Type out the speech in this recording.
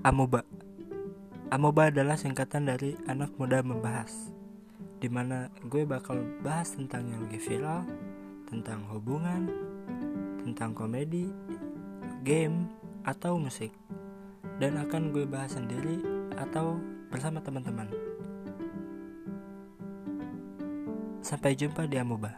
Amoba Amoba adalah singkatan dari anak muda membahas Di mana gue bakal bahas tentang yang lagi viral Tentang hubungan Tentang komedi Game Atau musik. Dan akan gue bahas sendiri Atau bersama teman-teman. Sampai jumpa di Amoba